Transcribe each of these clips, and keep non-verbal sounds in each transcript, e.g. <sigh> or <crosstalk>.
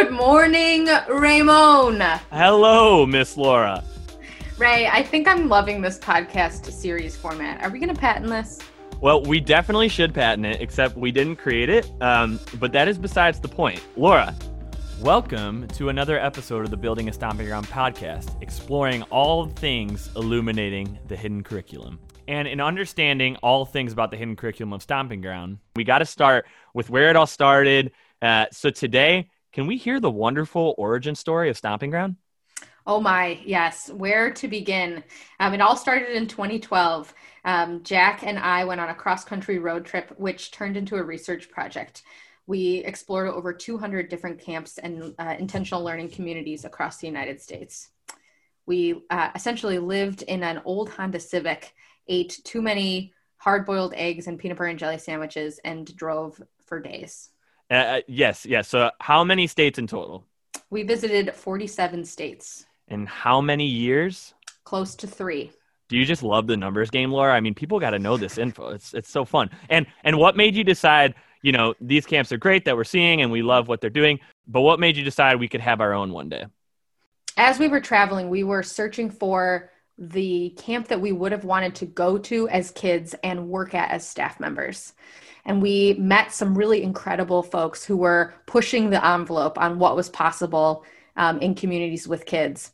Good morning, Ramon. Hello, Miss Laura. Ray, I think I'm loving this podcast series format. Are we going to patent this? Well, we definitely should patent it, except we didn't create it. Um, but that is besides the point. Laura, welcome to another episode of the Building a Stomping Ground podcast, exploring all things illuminating the hidden curriculum. And in understanding all things about the hidden curriculum of Stomping Ground, we got to start with where it all started. Uh, so today, can we hear the wonderful origin story of Stomping Ground? Oh my, yes. Where to begin? Um, it all started in 2012. Um, Jack and I went on a cross country road trip, which turned into a research project. We explored over 200 different camps and uh, intentional learning communities across the United States. We uh, essentially lived in an old Honda Civic, ate too many hard boiled eggs and peanut butter and jelly sandwiches, and drove for days. Uh, uh yes, yes. So, how many states in total? We visited 47 states in how many years? Close to three. Do you just love the numbers game, Laura? I mean, people got to know this info. It's it's so fun. And and what made you decide? You know, these camps are great that we're seeing, and we love what they're doing. But what made you decide we could have our own one day? As we were traveling, we were searching for the camp that we would have wanted to go to as kids and work at as staff members. And we met some really incredible folks who were pushing the envelope on what was possible um, in communities with kids.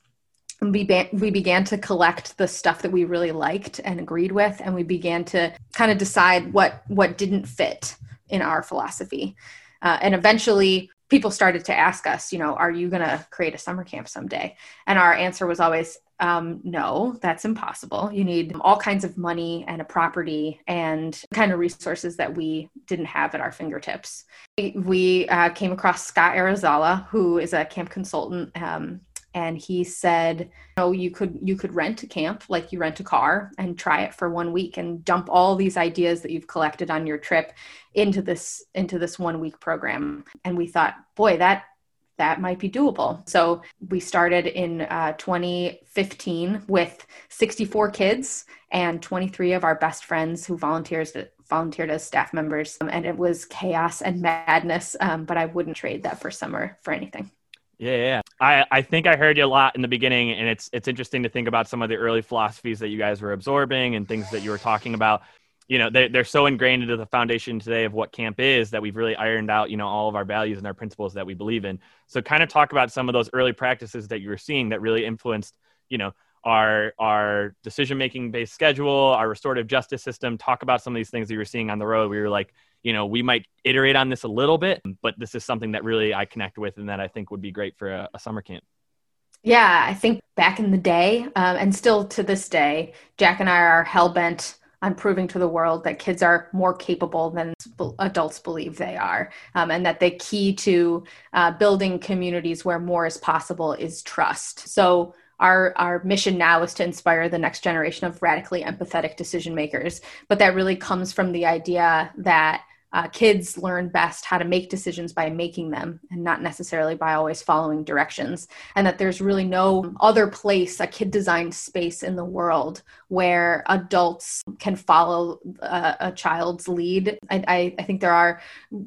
We, be- we began to collect the stuff that we really liked and agreed with and we began to kind of decide what what didn't fit in our philosophy. Uh, and eventually people started to ask us you know are you going to create a summer camp someday? And our answer was always um, no that's impossible. You need all kinds of money and a property and kind of resources that we didn't have at our fingertips. We, we uh, came across scott arizala who is a camp consultant um, and he said "Oh, you could you could rent a camp like you rent a car and try it for one week and dump all these ideas that you've collected on your trip into this into this one week program. And we thought boy that that might be doable so we started in uh, 2015 with 64 kids and 23 of our best friends who volunteers volunteered as staff members um, and it was chaos and madness um, but i wouldn't trade that for summer for anything yeah, yeah. I, I think I heard you a lot in the beginning, and it's it's interesting to think about some of the early philosophies that you guys were absorbing and things that you were talking about. You know, they, they're so ingrained into the foundation today of what camp is that we've really ironed out, you know, all of our values and our principles that we believe in. So, kind of talk about some of those early practices that you were seeing that really influenced, you know, our our decision making based schedule, our restorative justice system. Talk about some of these things that you were seeing on the road. We were like, you know, we might iterate on this a little bit, but this is something that really I connect with and that I think would be great for a, a summer camp. Yeah, I think back in the day, um, and still to this day, Jack and I are hell bent on proving to the world that kids are more capable than adults believe they are, um, and that the key to uh, building communities where more is possible is trust. So our our mission now is to inspire the next generation of radically empathetic decision makers but that really comes from the idea that uh, kids learn best how to make decisions by making them and not necessarily by always following directions. And that there's really no other place a kid designed space in the world where adults can follow a, a child's lead. I, I, I, think there are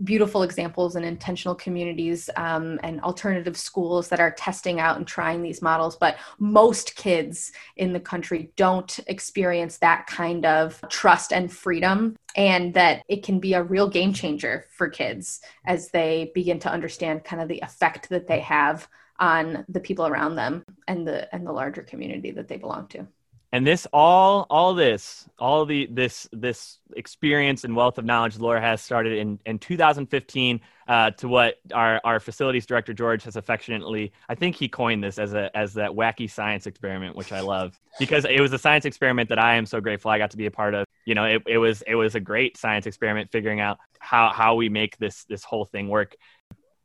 beautiful examples in intentional communities um, and alternative schools that are testing out and trying these models but most kids in the country don't experience that kind of trust and freedom and that it can be a real game changer for kids as they begin to understand kind of the effect that they have on the people around them and the and the larger community that they belong to. And this all all this all the this this experience and wealth of knowledge laura has started in in 2015 uh, to what our our facilities director george has affectionately i think he coined this as a as that wacky science experiment which i love. Because it was a science experiment that i am so grateful i got to be a part of you know it, it was it was a great science experiment figuring out how how we make this this whole thing work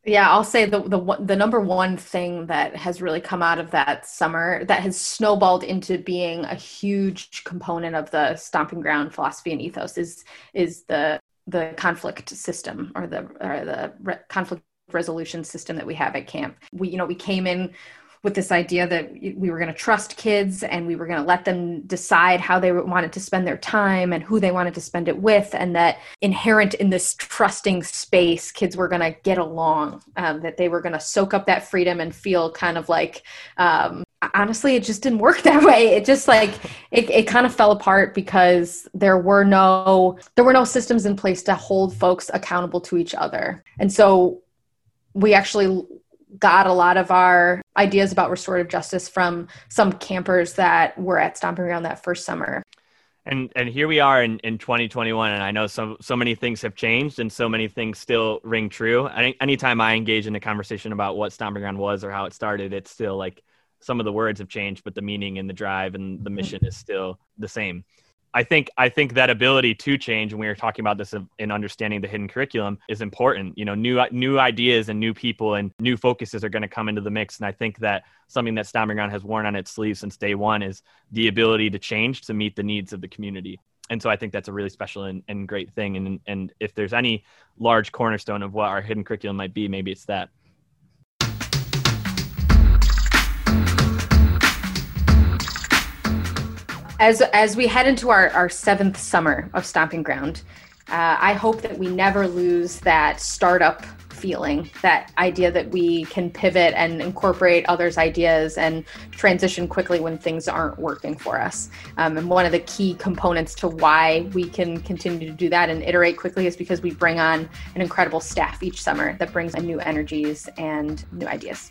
yeah, I'll say the the the number one thing that has really come out of that summer that has snowballed into being a huge component of the stomping ground philosophy and ethos is is the the conflict system or the or the re- conflict resolution system that we have at camp. We you know we came in with this idea that we were going to trust kids and we were going to let them decide how they wanted to spend their time and who they wanted to spend it with and that inherent in this trusting space kids were going to get along um, that they were going to soak up that freedom and feel kind of like um, honestly it just didn't work <laughs> that way. It just like it, it kind of fell apart because there were no there were no systems in place to hold folks accountable to each other. And so we actually got a lot of our ideas about restorative justice from some campers that were at stomping ground that first summer and and here we are in, in 2021 and i know so so many things have changed and so many things still ring true Any, anytime i engage in a conversation about what stomping ground was or how it started it's still like some of the words have changed, but the meaning and the drive and the mm-hmm. mission is still the same. I think I think that ability to change, and we were talking about this in understanding the hidden curriculum, is important. You know, new new ideas and new people and new focuses are going to come into the mix, and I think that something that Stomping Ground has worn on its sleeve since day one is the ability to change to meet the needs of the community. And so I think that's a really special and, and great thing. And and if there's any large cornerstone of what our hidden curriculum might be, maybe it's that. As as we head into our, our seventh summer of stomping ground uh, i hope that we never lose that startup feeling that idea that we can pivot and incorporate others ideas and transition quickly when things aren't working for us. Um, and one of the key components to why we can continue to do that and iterate quickly is because we bring on an incredible staff each summer that brings in new energies and new ideas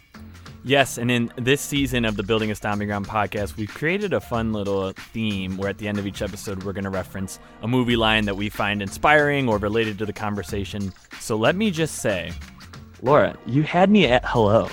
Yes, and in this season of the Building a Stomping Ground podcast, we've created a fun little theme where at the end of each episode, we're going to reference a movie line that we find inspiring or related to the conversation. So let me just say, Laura, you had me at hello.